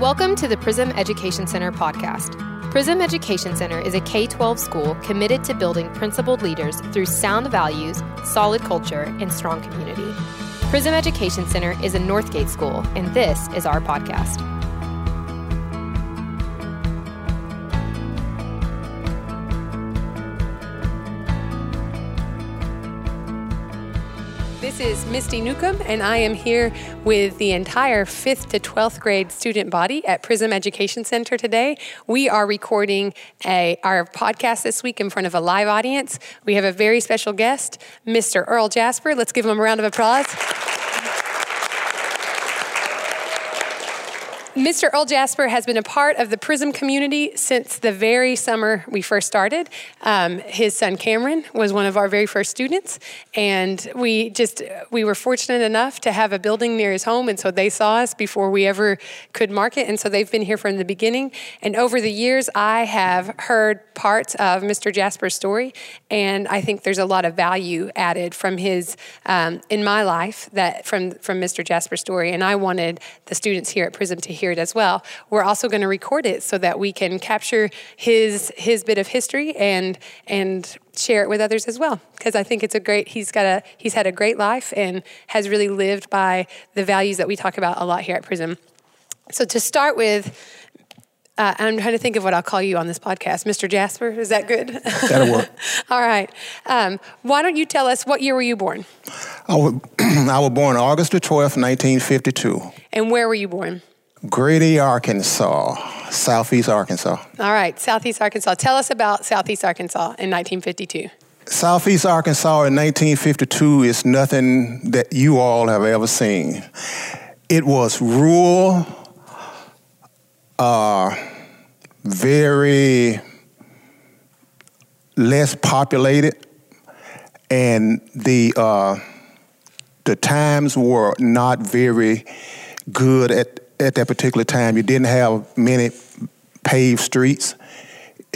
Welcome to the Prism Education Center podcast. Prism Education Center is a K 12 school committed to building principled leaders through sound values, solid culture, and strong community. Prism Education Center is a Northgate school, and this is our podcast. Is Misty Newcomb, and I am here with the entire 5th to 12th grade student body at Prism Education Center today. We are recording a, our podcast this week in front of a live audience. We have a very special guest, Mr. Earl Jasper. Let's give him a round of applause. Mr. Earl Jasper has been a part of the Prism community since the very summer we first started. Um, his son Cameron was one of our very first students, and we just we were fortunate enough to have a building near his home, and so they saw us before we ever could market, and so they've been here from the beginning. And over the years, I have heard parts of Mr. Jasper's story, and I think there's a lot of value added from his um, in my life that from from Mr. Jasper's story, and I wanted the students here at Prism to hear hear it as well. We're also going to record it so that we can capture his his bit of history and and share it with others as well because I think it's a great he's got a he's had a great life and has really lived by the values that we talk about a lot here at Prism. So to start with uh, I'm trying to think of what I'll call you on this podcast. Mr. Jasper, is that good? That'll work. All right. Um, why don't you tell us what year were you born? I was, I was born August the 12th, 1952. And where were you born? Grady, Arkansas, Southeast Arkansas. All right, Southeast Arkansas. Tell us about Southeast Arkansas in 1952. Southeast Arkansas in 1952 is nothing that you all have ever seen. It was rural, uh, very less populated, and the uh, the times were not very good at at that particular time, you didn't have many paved streets,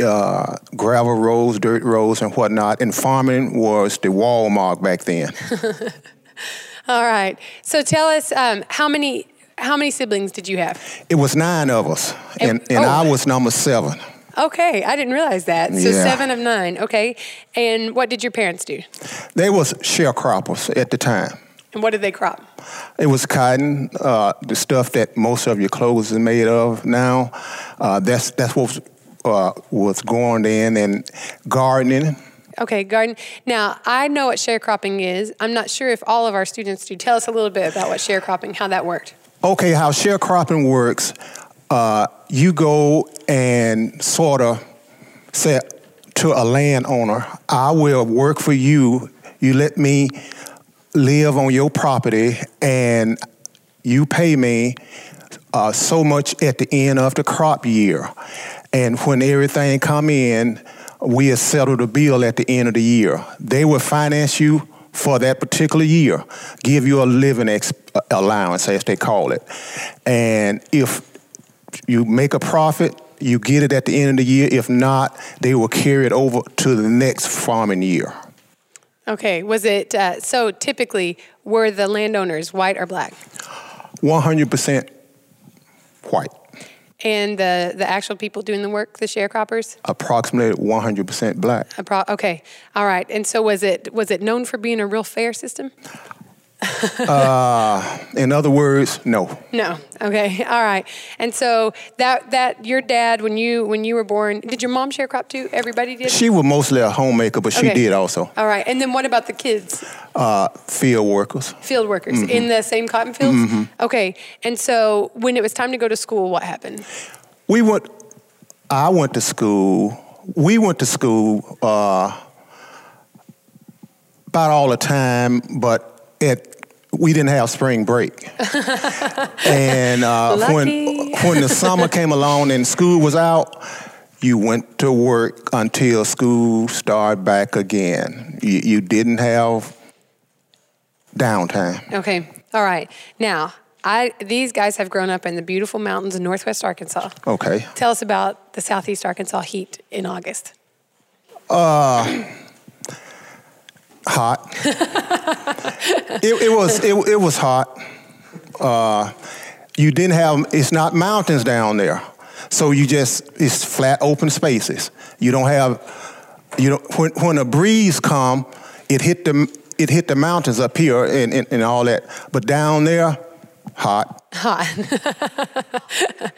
uh, gravel roads, dirt roads, and whatnot. And farming was the wall mark back then. All right. So tell us um, how many how many siblings did you have? It was nine of us, and, and, and oh. I was number seven. Okay, I didn't realize that. So yeah. seven of nine. Okay, and what did your parents do? They was sharecroppers at the time. And what did they crop? It was cotton, uh, the stuff that most of your clothes are made of now. Uh, that's that's what was, uh, was going in, and gardening. Okay, garden. Now I know what sharecropping is. I'm not sure if all of our students do. Tell us a little bit about what sharecropping, how that worked. Okay, how sharecropping works. Uh, you go and sort of say to a landowner, "I will work for you. You let me." Live on your property and you pay me uh, so much at the end of the crop year. And when everything come in, we settle the bill at the end of the year. They will finance you for that particular year, give you a living ex- uh, allowance, as they call it. And if you make a profit, you get it at the end of the year. If not, they will carry it over to the next farming year. Okay, was it uh, so typically were the landowners white or black? 100% white. And the, the actual people doing the work, the sharecroppers? Approximately 100% black. Appro- okay, all right. And so was it was it known for being a real fair system? Uh, in other words, no. No. Okay. All right. And so that that your dad when you when you were born, did your mom share crop too? Everybody did. She was mostly a homemaker, but okay. she did also. All right. And then what about the kids? Uh, field workers. Field workers mm-hmm. in the same cotton fields. Mm-hmm. Okay. And so when it was time to go to school, what happened? We went. I went to school. We went to school. Uh, about all the time, but at we didn't have spring break. and uh, when when the summer came along and school was out, you went to work until school started back again. You, you didn't have downtime. Okay. All right. Now, I these guys have grown up in the beautiful mountains of northwest Arkansas. Okay. Tell us about the southeast Arkansas heat in August. Uh hot. it, it, was it, it, was hot. Uh, you didn't have it's not mountains down there, so you just it's flat open spaces. You don't have you know when when a breeze come, it hit the it hit the mountains up here and, and, and all that, but down there, hot. Hot.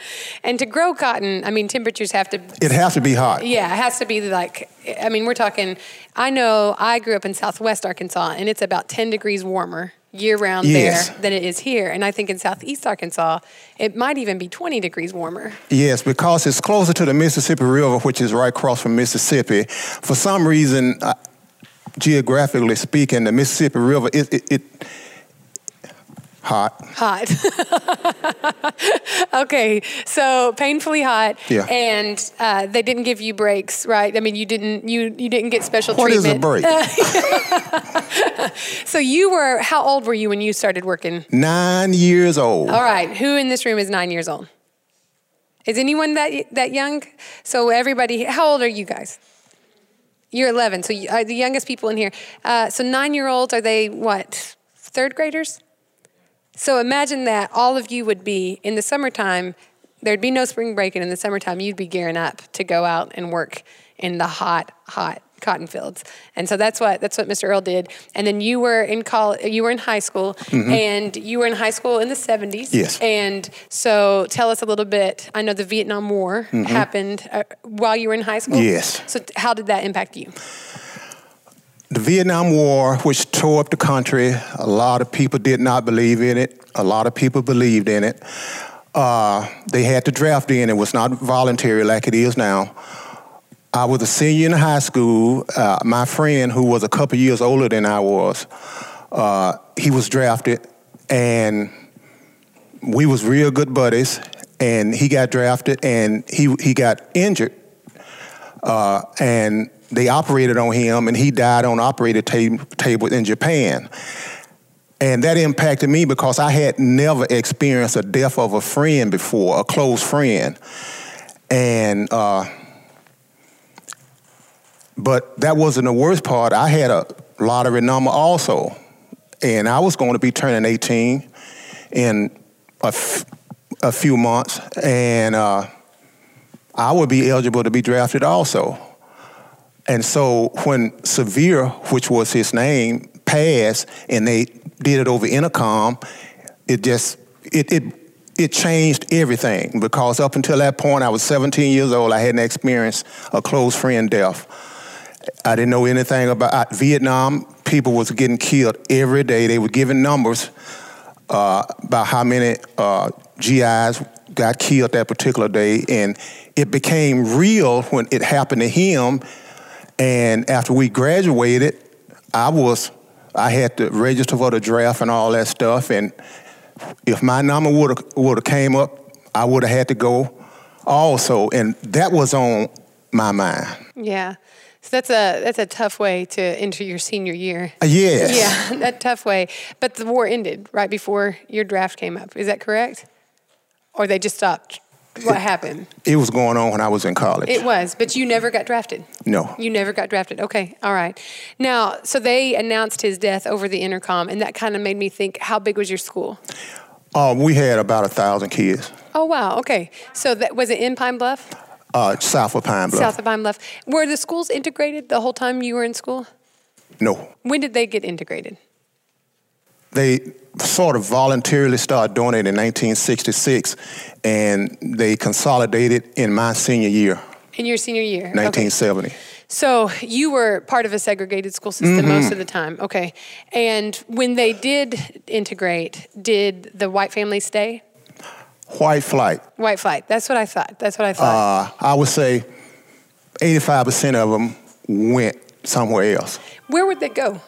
and to grow cotton, I mean, temperatures have to. It has to be hot. Yeah, it has to be like. I mean, we're talking. I know I grew up in Southwest Arkansas, and it's about ten degrees warmer year round Yes. there than it is here. And I think in Southeast Arkansas, it might even be twenty degrees warmer. Yes, because it's closer to the Mississippi River, which is right across from Mississippi. For some reason, uh, geographically speaking, the Mississippi River it, it, it hot. Hot. okay, so painfully hot. Yeah. And uh, they didn't give you breaks, right? I mean, you didn't you you didn't get special treatment. What is a break? So you were how old were you when you started working? Nine years old. All right, who in this room is nine years old? Is anyone that that young? So everybody, how old are you guys? You're 11, so you are the youngest people in here. Uh, so nine year olds are they what? Third graders? So imagine that all of you would be in the summertime. There'd be no spring break, and in the summertime, you'd be gearing up to go out and work in the hot, hot cotton fields. And so that's what that's what Mr. Earl did. And then you were in college, you were in high school, and you were in high school in the 70s. Mm-hmm. Yes. And so tell us a little bit. I know the Vietnam War happened uh, while you were in high school. Mm-hmm. Yes. So t- how did that impact you? The Vietnam War, which tore up the country, a lot of people did not believe in it. A lot of people believed in it. Uh, they had to draft in. It was not voluntary like it is now. I was a senior in high school. Uh, my friend, who was a couple years older than I was, uh, he was drafted, and we was real good buddies. And he got drafted, and he he got injured, uh, and they operated on him, and he died on ta- table in Japan. And that impacted me because I had never experienced a death of a friend before, a close friend. And uh, but that wasn't the worst part. I had a lottery number also, and I was going to be turning 18 in a, f- a few months, and uh, I would be eligible to be drafted also. And so when Severe, which was his name, passed, and they did it over intercom, it just it it it changed everything because up until that point, I was 17 years old. I hadn't experienced a close friend death. I didn't know anything about uh, Vietnam. People was getting killed every day. They were giving numbers uh, about how many uh, GIs got killed that particular day, and it became real when it happened to him. And after we graduated, I was I had to register for the draft and all that stuff. And if my number would have would have came up, I would have had to go also. And that was on my mind. Yeah. So that's a that's a tough way to enter your senior year. Uh, Yes. Yeah, that tough way. But the war ended right before your draft came up. Is that correct? Or they just stopped? What happened? It was going on when I was in college. It was, but you never got drafted. no. You never got drafted. Okay, all right. Now, so they announced his death over the intercom, and that kind of made me think: How big was your school? Uh, we had about a thousand kids. Oh wow. Okay. So that was it in Pine Bluff, Uh, south of Pine Bluff. south of Pine Bluff. Were the schools integrated the whole time you were in school? No. When did they get integrated? They sort of voluntarily started doing it in 1966, and they consolidated in my senior year, In your senior year. Okay. 1970. So you were part of a segregated school system Mm-hmm. most of the time. Okay. And when they did integrate, did the white family stay? White flight. White flight. That's what I thought. That's what I thought. Uh, I would say 85% of them went somewhere else. Where would they go?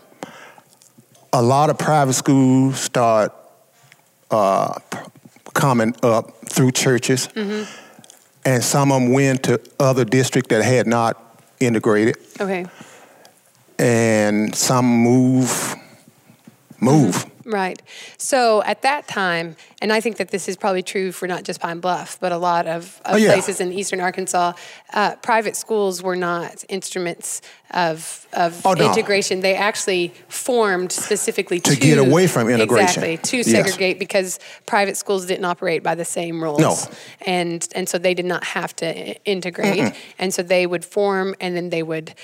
A lot of private schools start uh, coming up through churches, and some of them went to other districts that had not integrated, Okay. and some move, move. Right. So at that time, and I think that this is probably true for not just Pine Bluff, but a lot of, of Oh, yeah. places in eastern Arkansas, uh, private schools were not instruments of, of Oh, no. integration. They actually formed specifically To get away from integration. Exactly, to Yes. segregate because private schools didn't operate by the same rules. No. And, and so they did not have to integrate. And so they would form and then they would.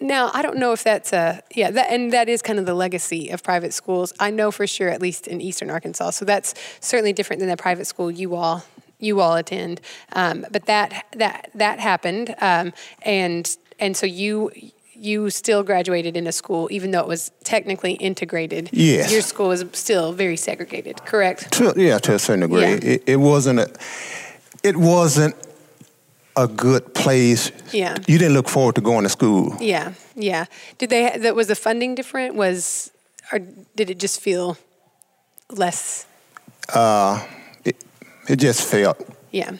Now, I don't know if that's a, yeah, that, and that is kind of the legacy of private schools. I know for sure, at least in Eastern Arkansas. So that's certainly different than the private school you all you all attend. Um, but that that that happened, um, and and so you you still graduated in a school, even though it was technically integrated. Yes. your school was still very segregated. Correct. To, yeah, to a certain degree. Yeah. It, it wasn't a, it wasn't a good place. Yeah. You didn't look forward to going to school. Yeah, yeah. Did they? That was the funding different? Was or did it just feel less? Uh, It, it just felt. Yeah.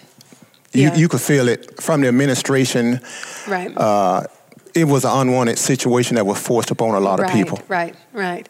You, Yeah. you could feel it from the administration. Right. Uh, it was an unwanted situation that was forced upon a lot right, of people. Right. Right.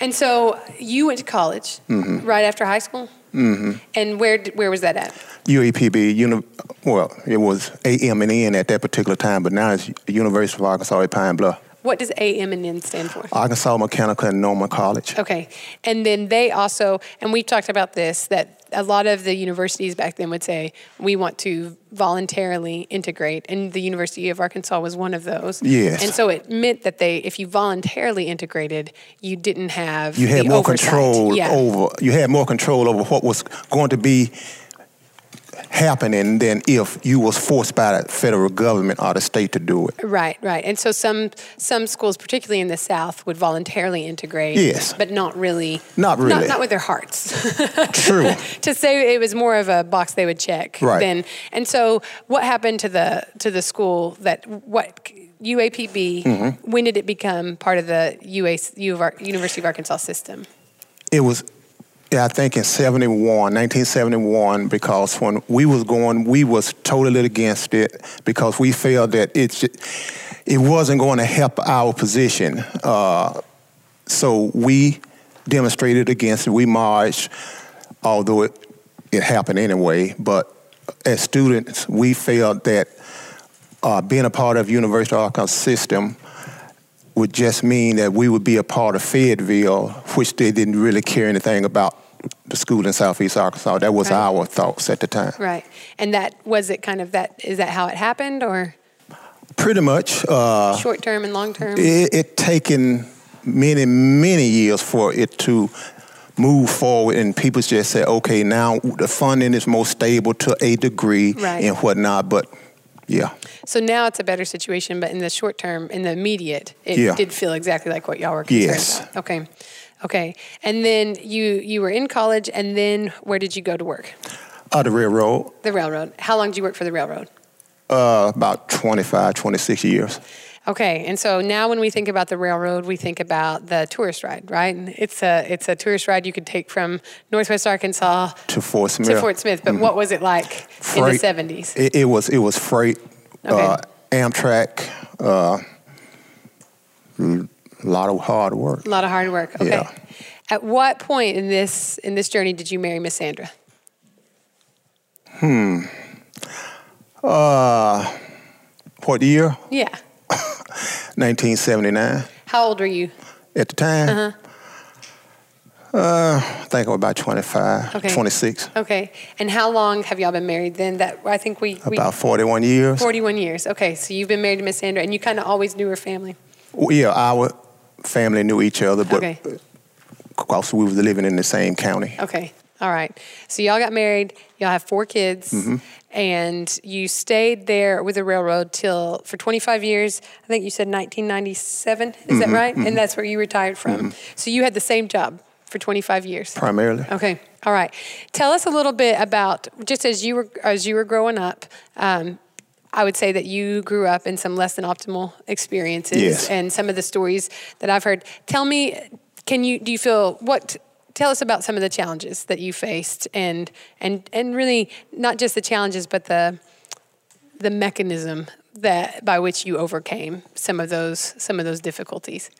And so you went to college Mm-hmm. right after high school. Mm-hmm. And where where was that at? UAPB, uni, well, it was AM and N at that particular time, but now it's University of Arkansas at Pine Bluff. What does AM and N stand for? Arkansas Mechanical and Normal College. Okay. And then they also, and we've talked about this, that a lot of the universities back then would say, we want to voluntarily integrate. And the University of Arkansas was one of those. Yes. And so it meant that they, if you voluntarily integrated, you didn't have You had the more oversight. control yeah. over. You had more control over what was going to be happening than if you was forced by the federal government or the state to do it. Right, right. And so some some schools, particularly in the South, would voluntarily integrate. Yes. But not really. Not really. Not, not with their hearts. True. to say it was more of a box they would check Right. than and so what happened to the to the school that what UAPB Mm-hmm. when did it become part of the UA, U of Ar- University of Arkansas system It was, yeah, I think in 71, 1971, because when we was going, we was totally against it because we felt that it's, it wasn't going to help our position. Uh, so we demonstrated against it. We marched, although it, it happened anyway. But as students, we felt that uh, being a part of University of Arkansas system would just mean that we would be a part of Fayetteville, which they didn't really care anything about the school in Southeast Arkansas. That was Right. our thoughts at the time. right and that was it kind of that is that how it happened or Pretty much. Uh, short term and long term it, it taken many, many years for it to move forward, and people just say, okay, now the funding is more stable to a degree Right. and whatnot. But yeah, so now it's a better situation but in the short term in the immediate it Yeah. did feel exactly like what y'all were concerned Yes. about okay okay and then you you were in college and then where did you go to work uh, the railroad, The railroad. How long did you work for the railroad? uh, about 25, 26 years. Okay, and so now when we think about the railroad, we think about the tourist ride, right? It's a it's a tourist ride you could take from Northwest Arkansas To Fort Smith. to Fort Smith. But what was it like in the seventies? It, it was it was freight, Okay. uh, Amtrak, uh, a lot of hard work. A lot of hard work. Okay. Yeah. At what point in this in this journey did you marry Miss Sandra? Hmm. Uh, what year? Yeah. 1979. How old were you? At the time, Uh-huh. uh, I think I was about 25, Okay. 26, Okay. And how long have y'all been married then? That I think we, we about 41 years. 41 years. Okay, so you've been married to Miss Sandra and you kind of always knew her family. Yeah, our family knew each other, but Okay. because we was living in the same county. Okay. All right. So y'all got married. Y'all have four kids, Mm-hmm. and you stayed there with the railroad till for 25 years. I think you said 1997. Is Mm-hmm, that right? And that's where you retired from. So you had the same job for 25 years. Primarily. Okay. All right. Tell us a little bit about just as you were as you were growing up. Um, I would say that you grew up in some less than optimal experiences, Yes. and some of the stories that I've heard. Tell me, can you do you feel what? Tell us about some of the challenges that you faced, and and and really not just the challenges, but the the mechanism that by which you overcame some of those some of those difficulties.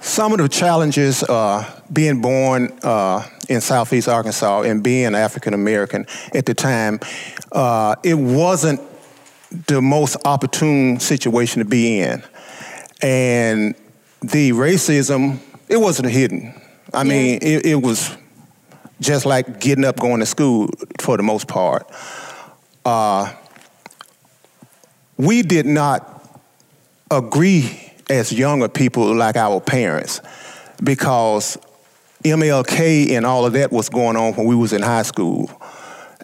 Some of the challenges uh, being born uh, in Southeast Arkansas and being African American at the time, uh, it wasn't the most opportune situation to be in. And the racism, it wasn't hidden. I yeah. mean, it, it, was just like getting up, going to school for the most part. Uh, we did not agree as younger people like our parents because MLK and all of that was going on when we was in high school.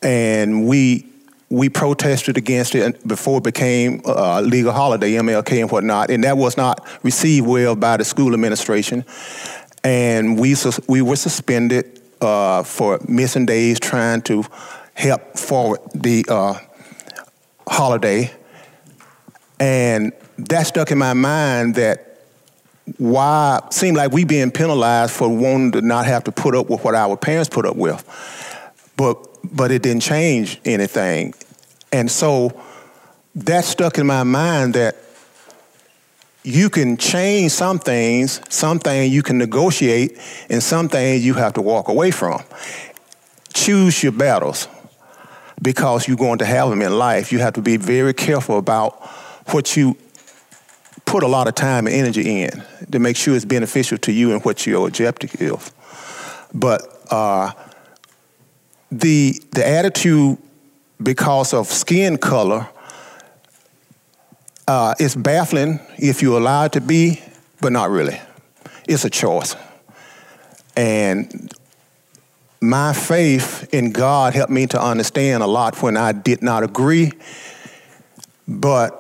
And we we protested against it before it became a legal holiday, MLK and whatnot, and that was not received well by the school administration. And we we were suspended uh, for missing days trying to help forward the uh, holiday. And that stuck in my mind that why seemed like we being penalized for wanting to not have to put up with what our parents put up with. But but it didn't change anything. And so that stuck in my mind that you can change some things, some things you can negotiate, and some things you have to walk away from. Choose your battles because you're going to have them in life. You have to be very careful about what you put a lot of time and energy in to make sure it's beneficial to you and what your objective is. But uh, the the attitude because of skin color uh, is baffling if you're allowed to be, but not really. It's a choice. And my faith in God helped me to understand a lot when I did not agree, but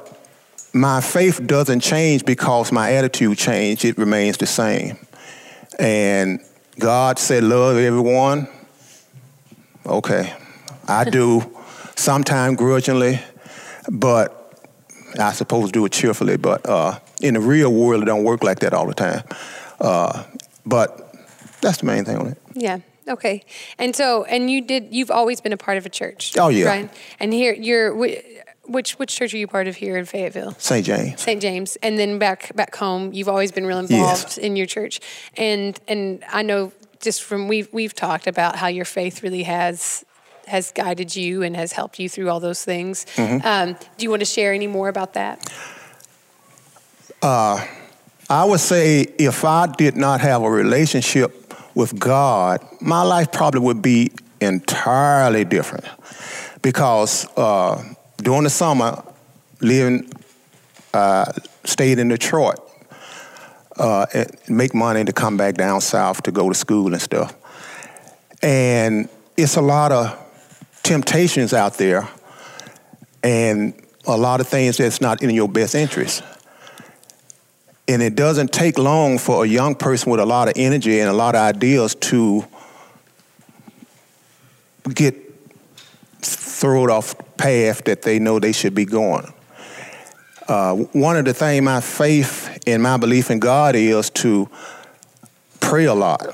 my faith doesn't change because my attitude changed, it remains the same. And God said, Love everyone. Okay, I do, sometimes grudgingly, but I suppose do it cheerfully. But uh, in the real world, it don't work like that all the time. Uh, but that's the main thing on it. Yeah. Okay. And so, and you did. You've always been a part of a church. Oh yeah. Right. And here, you're which which church are you part of here in Fayetteville? St. James. St. James, and then back back home, you've always been real involved yes. in your church, and and I know just from we've we've talked about how your faith really has has guided you and has helped you through all those things. Mm-hmm. Um, do you want to share any more about that? Uh, I would say if I did not have a relationship with God, my life probably would be entirely different because. Uh, during the summer, living, uh, stayed in Detroit, uh, make money to come back down south to go to school and stuff. And it's a lot of temptations out there and a lot of things that's not in your best interest. And it doesn't take long for a young person with a lot of energy and a lot of ideas to get thrown off path that they know they should be going. Uh, one of the things my faith and my belief in God is to pray a lot.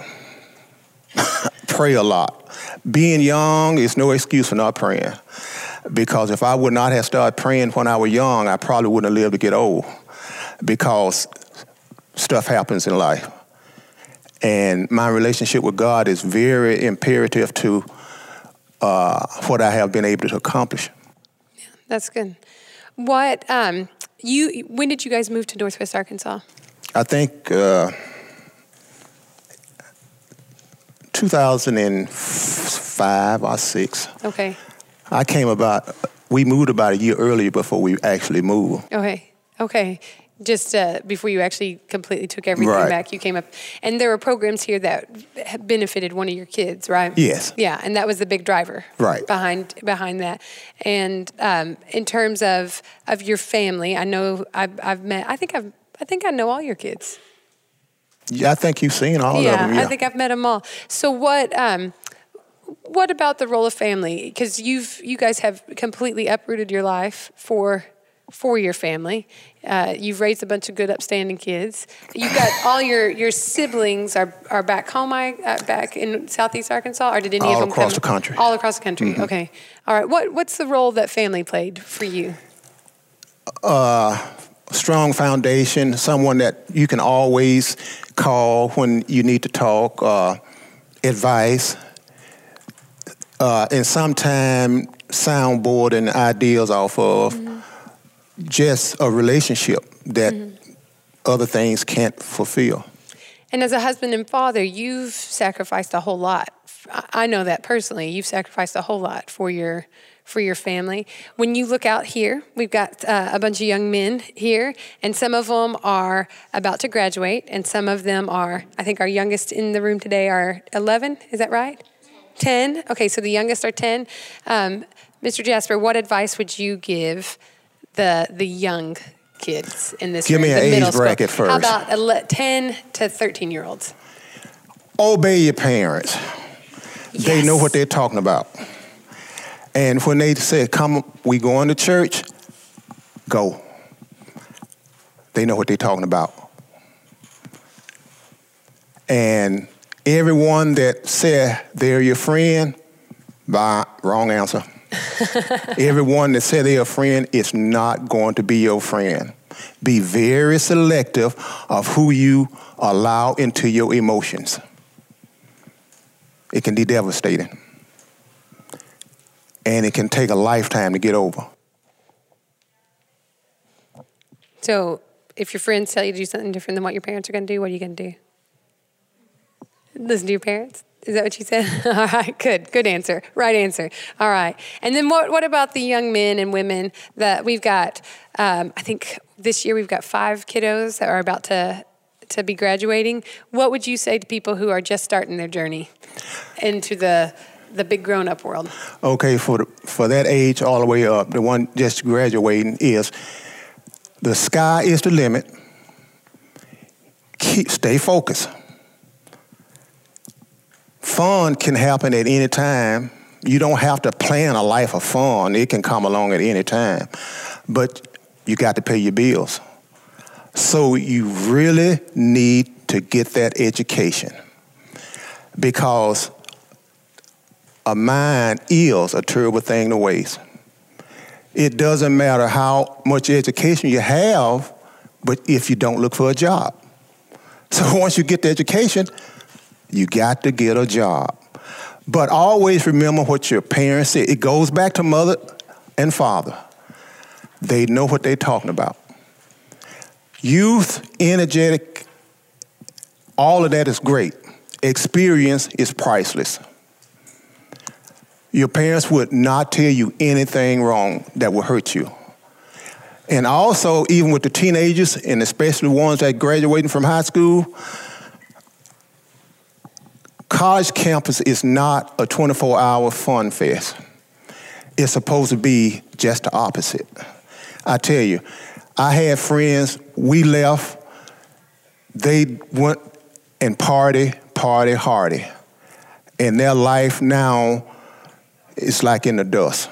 pray a lot. Being young is no excuse for not praying. Because if I would not have started praying when I was young, I probably wouldn't have lived to get old. Because stuff happens in life. And my relationship with God is very imperative to uh, what I have been able to accomplish. Yeah, That's good. What um, you? When did you guys move to Northwest Arkansas? I think uh, 2005 or six. Okay. I came about. We moved about a year earlier before we actually moved. Okay. Okay just uh, before you actually completely took everything right. back, you came up, and there were programs here that benefited one of your kids, right? Yes. Yeah, and that was the big driver, right behind behind that. And um, in terms of of your family, I know I've, I've met. I think I've I think I know all your kids. Yeah, I think you've seen all yeah, of them. Yeah, I think I've met them all. So what? Um, what about the role of family? Because you've you guys have completely uprooted your life for for your family. Uh, you've raised a bunch of good, upstanding kids. You've got all your, your siblings are, are back home, I, uh, back in Southeast Arkansas, or did any all of them across come? the country? All across the country. Mm-hmm. Okay. All right. What what's the role that family played for you? Uh, strong foundation, someone that you can always call when you need to talk, uh, advice, uh, and sometimes soundboarding ideas off of mm-hmm. Just a relationship that mm-hmm. other things can't fulfill. And as a husband and father, you've sacrificed a whole lot. I know that personally. You've sacrificed a whole lot for your for your family. When you look out here, we've got uh, a bunch of young men here, and some of them are about to graduate, and some of them are, I think our youngest in the room today are 11. Is that right? 10? Okay, so the youngest are 10. Um, Mr. Jasper, what advice would you give the, the young kids in this Give room, me an age bracket school? first. How about 10 to 13 year olds? Obey your parents. Yes. They know what they're talking about. And when they say, come, we going to church, go. They know what they're talking about. And everyone that said they're your friend, by wrong answer. Everyone that said they're a friend is not going to be your friend. Be very selective of who you allow into your emotions. It can be devastating and it can take a lifetime to get over. So, if your friends tell you to do something different than what your parents are going to do, what are you going to do? Listen to your parents? Is that what you said? All right, good, good answer, right answer. All right, and then what? What about the young men and women that we've got? Um, I think this year we've got five kiddos that are about to to be graduating. What would you say to people who are just starting their journey into the the big grown up world? Okay, for the, for that age all the way up, the one just graduating is the sky is the limit. Keep stay focused. Fun can happen at any time. You don't have to plan a life of fun. It can come along at any time. But you got to pay your bills. So you really need to get that education because a mind is a terrible thing to waste. It doesn't matter how much education you have, but if you don't look for a job. So once you get the education, you got to get a job. But always remember what your parents said. It goes back to mother and father. They know what they're talking about. Youth, energetic, all of that is great. Experience is priceless. Your parents would not tell you anything wrong that would hurt you. And also, even with the teenagers, and especially ones that graduating from high school, college campus is not a 24 hour fun fest. It's supposed to be just the opposite. I tell you, I had friends, we left, they went and party, party, hardy. And their life now is like in the dust.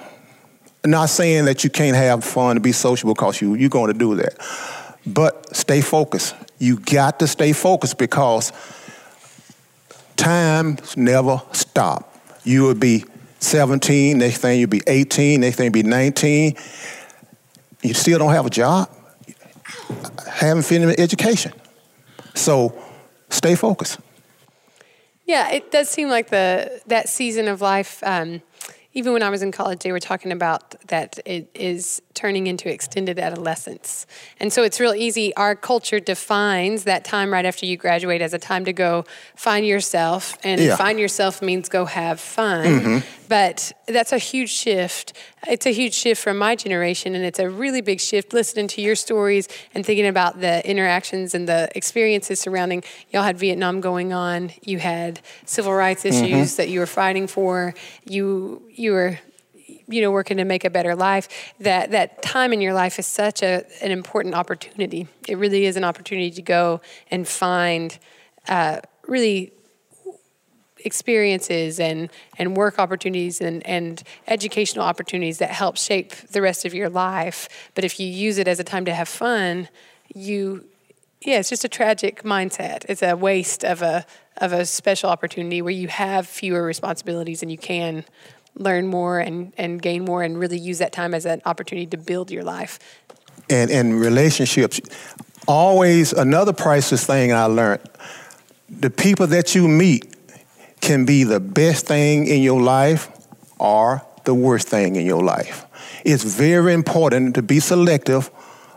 Not saying that you can't have fun and be sociable because you, you're going to do that. But stay focused. You got to stay focused because time never stop. You would be 17, next thing you'd be 18, next thing you'd be 19. You still don't have a job. Haven't finished education. So stay focused. Yeah, it does seem like the that season of life um, even when I was in college, they were talking about that it is turning into extended adolescence. And so it's real easy. Our culture defines that time right after you graduate as a time to go find yourself. And yeah. find yourself means go have fun. Mm-hmm. But that's a huge shift. It's a huge shift from my generation. And it's a really big shift listening to your stories and thinking about the interactions and the experiences surrounding. Y'all had Vietnam going on, you had civil rights issues mm-hmm. that you were fighting for, you, you were you know working to make a better life that that time in your life is such a, an important opportunity it really is an opportunity to go and find uh, really experiences and and work opportunities and and educational opportunities that help shape the rest of your life. But if you use it as a time to have fun you yeah it's just a tragic mindset. It's a waste of a of a special opportunity where you have fewer responsibilities and you can learn more and, and gain more and really use that time as an opportunity to build your life. And, and relationships, always another priceless thing I learned. The people that you meet can be the best thing in your life or the worst thing in your life. It's very important to be selective,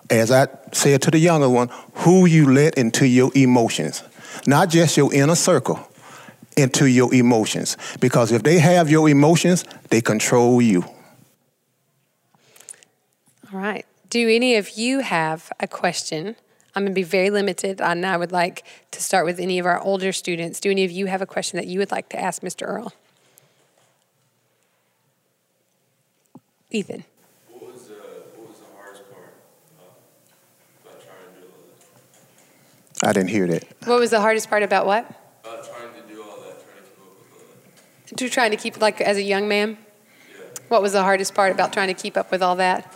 as I said to the younger one, who you let into your emotions, not just your inner circle, into your emotions. Because if they have your emotions, they control you. All right. Do any of you have a question? I'm going to be very limited, and I would like to start with any of our older students. Do any of you have a question that you would like to ask Mr. Earl? Ethan. What was, uh, what was the hardest part about trying to do all this? I didn't hear that. What was the hardest part about what? About trying to do all that, trying to keep up with all that. To trying to keep, like, as a young man? Yeah. What was the hardest part about trying to keep up with all that?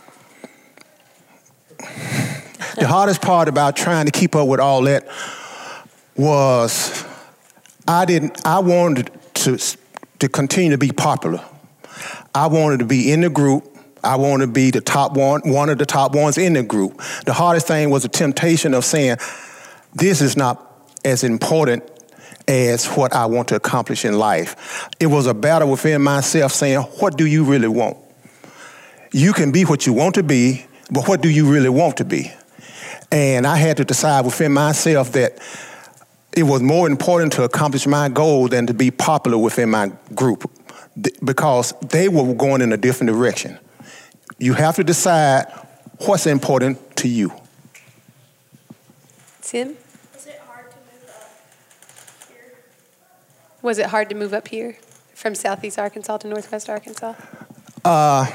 The hardest part about trying to keep up with all that was I didn't I wanted to to continue to be popular. I wanted to be in the group. I wanted to be the top one, one of the top ones in the group. The hardest thing was the temptation of saying, this is not as important as what I want to accomplish in life. It was a battle within myself saying, what do you really want? You can be what you want to be, but what do you really want to be? And I had to decide within myself that it was more important to accomplish my goal than to be popular within my group because they were going in a different direction. You have to decide what's important to you. Tim? Was it hard to move up here? Was it hard to move up here from southeast Arkansas to northwest Arkansas? Uh,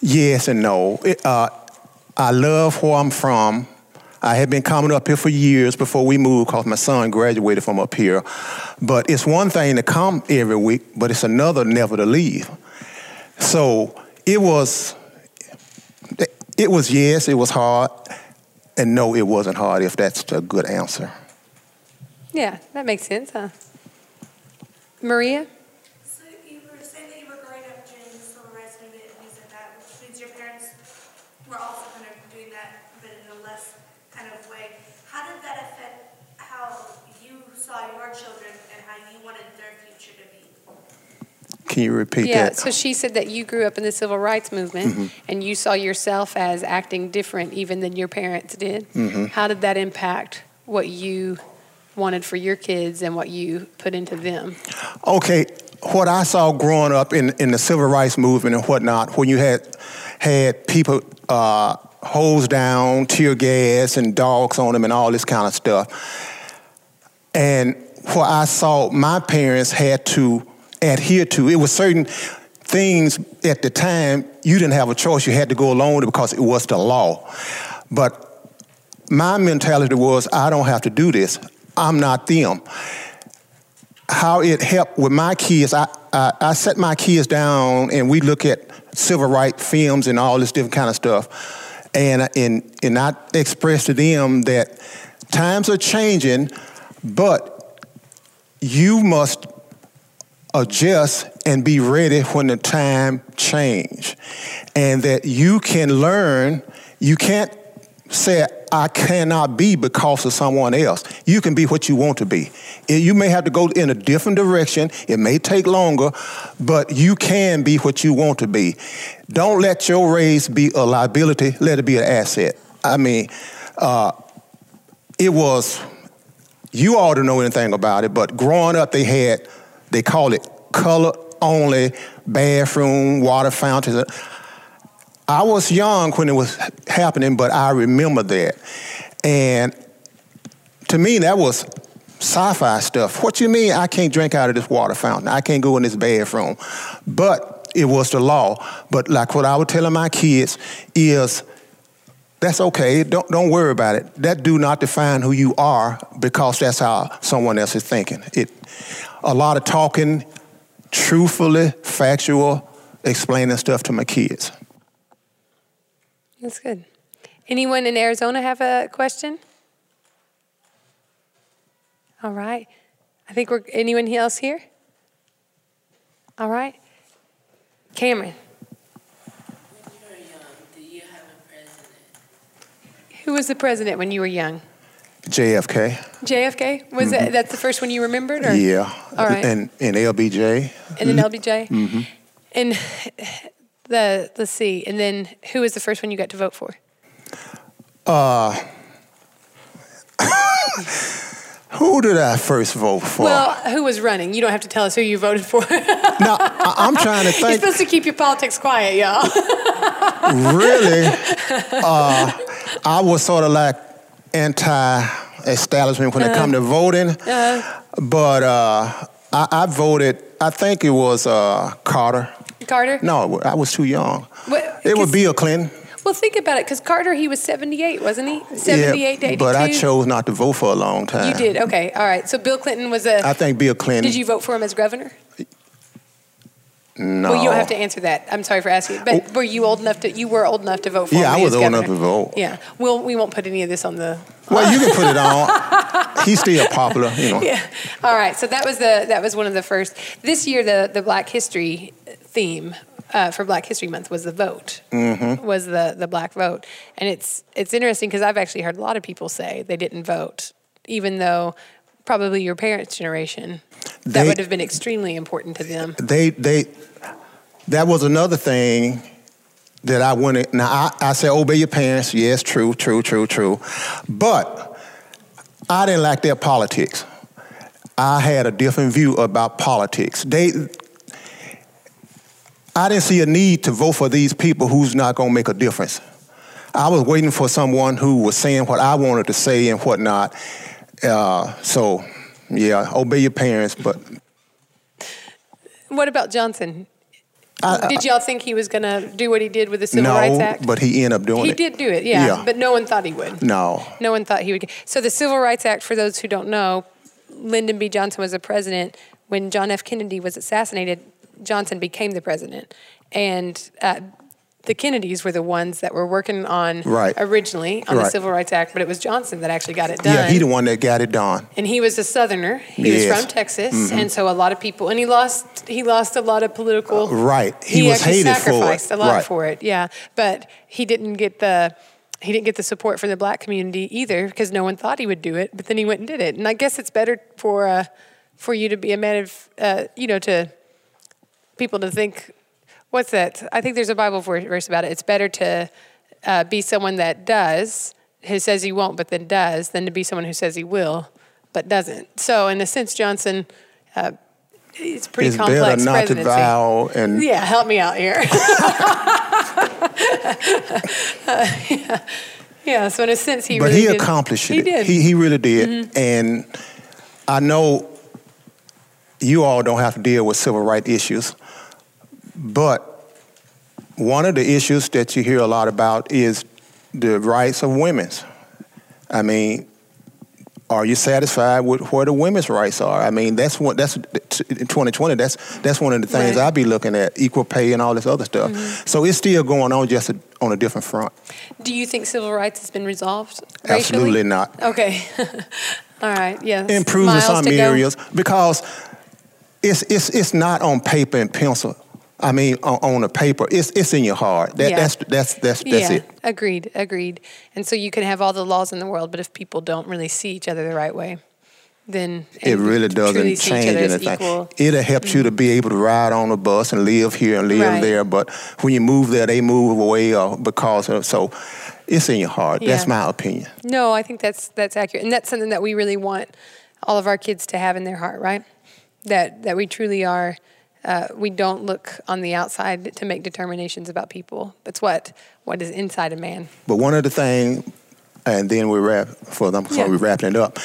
yes and no. It, uh, I love where I'm from. I had been coming up here for years before we moved because my son graduated from up here. But it's one thing to come every week, but it's another never to leave. So it was, it was yes, it was hard, and no, it wasn't hard, if that's a good answer. Yeah, that makes sense, huh? Maria? So you were saying that you were growing up during the civil rights movement and things like that, which means your parents were also kind of doing that, but in a less kind of way. How did that affect how you saw your children and how you wanted their future to be? Can you repeat Yeah, that? Yeah, so she said that you grew up in the civil rights movement Mm-hmm. and you saw yourself as acting different even than your parents did. Mm-hmm. How did that impact what you wanted for your kids and what you put into them? Okay, what I saw growing up in, in the civil rights movement and whatnot, when you had had people uh, hose down, tear gas, and dogs on them, and all this kind of stuff, and what I saw my parents had to adhere to, it was certain things at the time you didn't have a choice; you had to go along because it was the law. But my mentality was, I don't have to do this. I'm not them how it helped with my kids, I, I, I set my kids down and we look at civil rights films and all this different kind of stuff. And, and, and I expressed to them that times are changing, but you must adjust and be ready when the time change. And that you can learn, you can't say, I cannot be because of someone else. You can be what you want to be. You may have to go in a different direction. It may take longer, but you can be what you want to be. Don't let your race be a liability. Let it be an asset. I mean, uh, it was, you ought to know anything about it, but growing up, they had, they call it color only bathroom, water fountains. I was young when it was happening, but I remember that. And to me, that was sci-fi stuff. What you mean I can't drink out of this water fountain? I can't go in this bathroom. But it was the law. But like what I was telling my kids is that's okay. Don't don't worry about it. That do not define who you are because that's how someone else is thinking. It a lot of talking, truthfully, factual, explaining stuff to my kids. That's good. Anyone in Arizona have a question? All right. I think we're, anyone else here? All right. Cameron. When you were young, do you have a president? Who was the president when you were young? JFK. JFK? Was that that's the first one you remembered? Or? Mm-hmm. Yeah. All right. And and LBJ. And then LBJ? Mm-hmm. And the, let's see, and then who was the first one you got to vote for? Who did I first vote for? Well, who was running? You don't have to tell us who you voted for. You're now I, I'm trying to think. supposed to keep your politics quiet, y'all. really, uh, I was sort of like anti-establishment when it come to voting, but uh, I, I voted. I think it was uh, Carter. Carter? No, I was too young. What- it was 'cause- Bill Clinton. Well, think about it, because Carter, he was 78, wasn't he? 78 to 82? but I chose not to vote for a long time. You did, okay, all right. So Bill Clinton was a. I think Bill Clinton. did you vote for him as governor? No. Well, you don't have to answer that. I'm sorry for asking. But were you old enough to? You were old enough to vote for. Oh. Yeah, I was old enough to vote. Yeah. Well, we won't put any of this on the. Well, you can put it on. He's still popular, you know. Yeah. All right. So that was the that was one of the first. This year, the the Black History theme uh, for Black History Month was the vote. Mm-hmm. Was the the black vote, and it's it's interesting because I've actually heard a lot of people say they didn't vote, even though probably your parents' generation that would have been extremely important to them. They they that was another thing that I wanted. now I, I said obey your parents. Yes, true, true, true, true. But I didn't like their politics. I had a different view about politics. They I didn't see a need to vote for these people who's not going to make a difference. I was waiting for someone who was saying what I wanted to say and whatnot. Uh, so, yeah, obey your parents, but What about Johnson? I- did y'all think he was going to do what he did with the Civil no, Rights Act? but he ended up doing he it. He did do it, yeah, Yeah. But no one thought he would. No. No one thought he would. So the Civil Rights Act, for those who don't know, Lyndon B. Johnson was the president when John F. Kennedy was assassinated. Johnson became the president, and uh, the Kennedys were the ones that were working on Right. originally on the Civil Rights Act, but it was Johnson that actually got it done. Yeah, he the one that got it done. and he was a Southerner. He was Yes. Mm-hmm. from Texas, and so a lot of people, and he lost he lost a lot of political. Right. He was actually hated for it. sacrificed a lot Right. for it. Yeah, but he didn't get the he didn't get the support from the black community either because no one thought he would do it. But then he went and did it, and I guess it's better for uh, for you to be a man of uh, you know to people to think. What's that? I think there's a Bible verse about it. It's better to uh, be someone that does, who says he won't, but then does, than to be someone who says he will, but doesn't. So, in a sense, Johnson, uh, it's pretty it's complex better not to vow and Yeah, help me out here. Uh, yeah. yeah, so in a sense, he but really he did. accomplished it. He did. Mm-hmm. He, he really did. And I know you all don't have to deal with civil rights issues, but one of the issues that you hear a lot about is the rights of women's. I mean, are you satisfied with where the women's rights are? I mean, that's what that's in 2020. That's that's one of the things Right. Mm-hmm. I'll be looking at, equal pay and all this other stuff. So it's still going on, just a, on a different front. Do you think civil rights has been resolved? racially? Absolutely not. Okay. All right. Yeah. Improves in some areas because it's it's it's not on paper and pencil. I mean, on, on the paper, it's it's in your heart. That, Yeah. That's that's that's that's yeah, it. agreed, agreed. And so you can have all the laws in the world, but if people don't really see each other the right way, then It really doesn't change anything. equal. It'll help you to mm-hmm. be able to ride on a bus and live here and live Right. there. But when you move there, they move away or because of so. It's in your heart. That's my opinion. No, I think that's that's accurate, and that's something that we really want all of our kids to have in their heart, right? That that we truly are. Uh, we don't look on the outside to make determinations about people. That's what what is inside a man. But one of the things, and then we wrap for them, so Yeah. we're wrapping it up.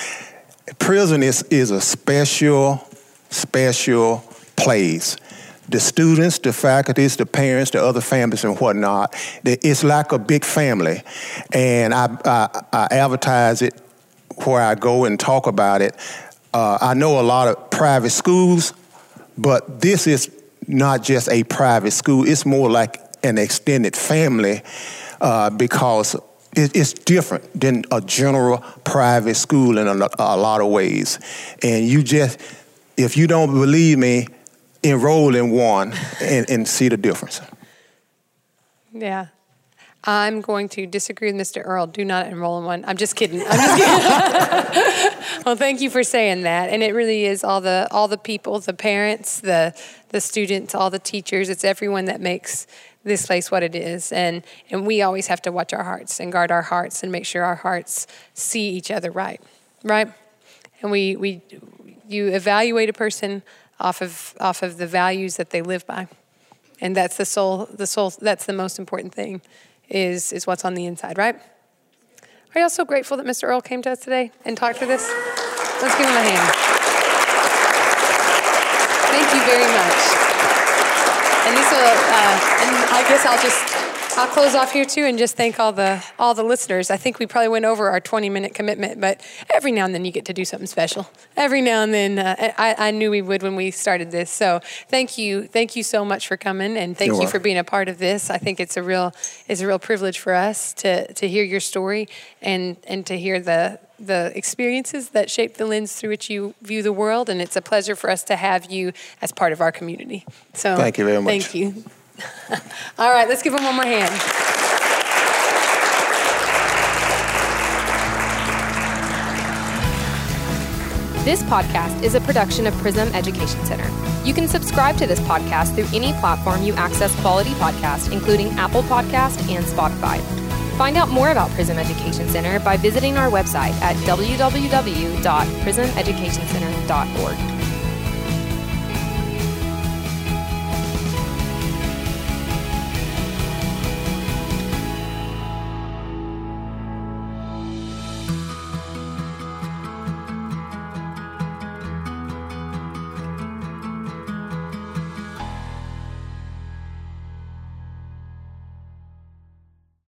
Prism is is a special, special place. The students, the faculties, the parents, the other families, and whatnot. It's like a big family, and I I, I advertise it where I go and talk about it. Uh, I know a lot of private schools, but this is not just a private school, it's more like an extended family uh, because it, it's different than a general private school in a, a lot of ways. And you just, if you don't believe me, enroll in one and, and see the difference. Yeah. I'm going to disagree with Mr. Earl. Do not enroll in one. I'm just kidding. I'm just kidding. well, thank you for saying that. And it really is all the all the people, the parents, the the students, all the teachers. It's everyone that makes this place what it is. And and we always have to watch our hearts and guard our hearts and make sure our hearts see each other right. Right? And we we you evaluate a person off of off of the values that they live by. And that's the soul the soul that's the most important thing is is what's on the inside, right? Are y'all so grateful that Mr. Earl came to us today and talked with us? Let's give him a hand. Thank you very much. And this will, uh, and I guess I'll just I'll close off here too and just thank all the all the listeners. I think we probably went over our 20 minute commitment, but every now and then you get to do something special. Every now and then, uh, I, I, knew we would when we started this. So thank you, thank you so much for coming and thank You're you welcome. for being a part of this. I think it's a real it's a real privilege for us to to hear your story and and to hear the the experiences that shape the lens through which you view the world. And it's a pleasure for us to have you as part of our community. So thank you very much. Thank you. All right, let's give him one more hand. This podcast is a production of Prism Education Center. You can subscribe to this podcast through any platform you access quality podcasts, including Apple Podcast and Spotify. Find out more about Prism Education Center by visiting our website at www.prismeducationcenter.org.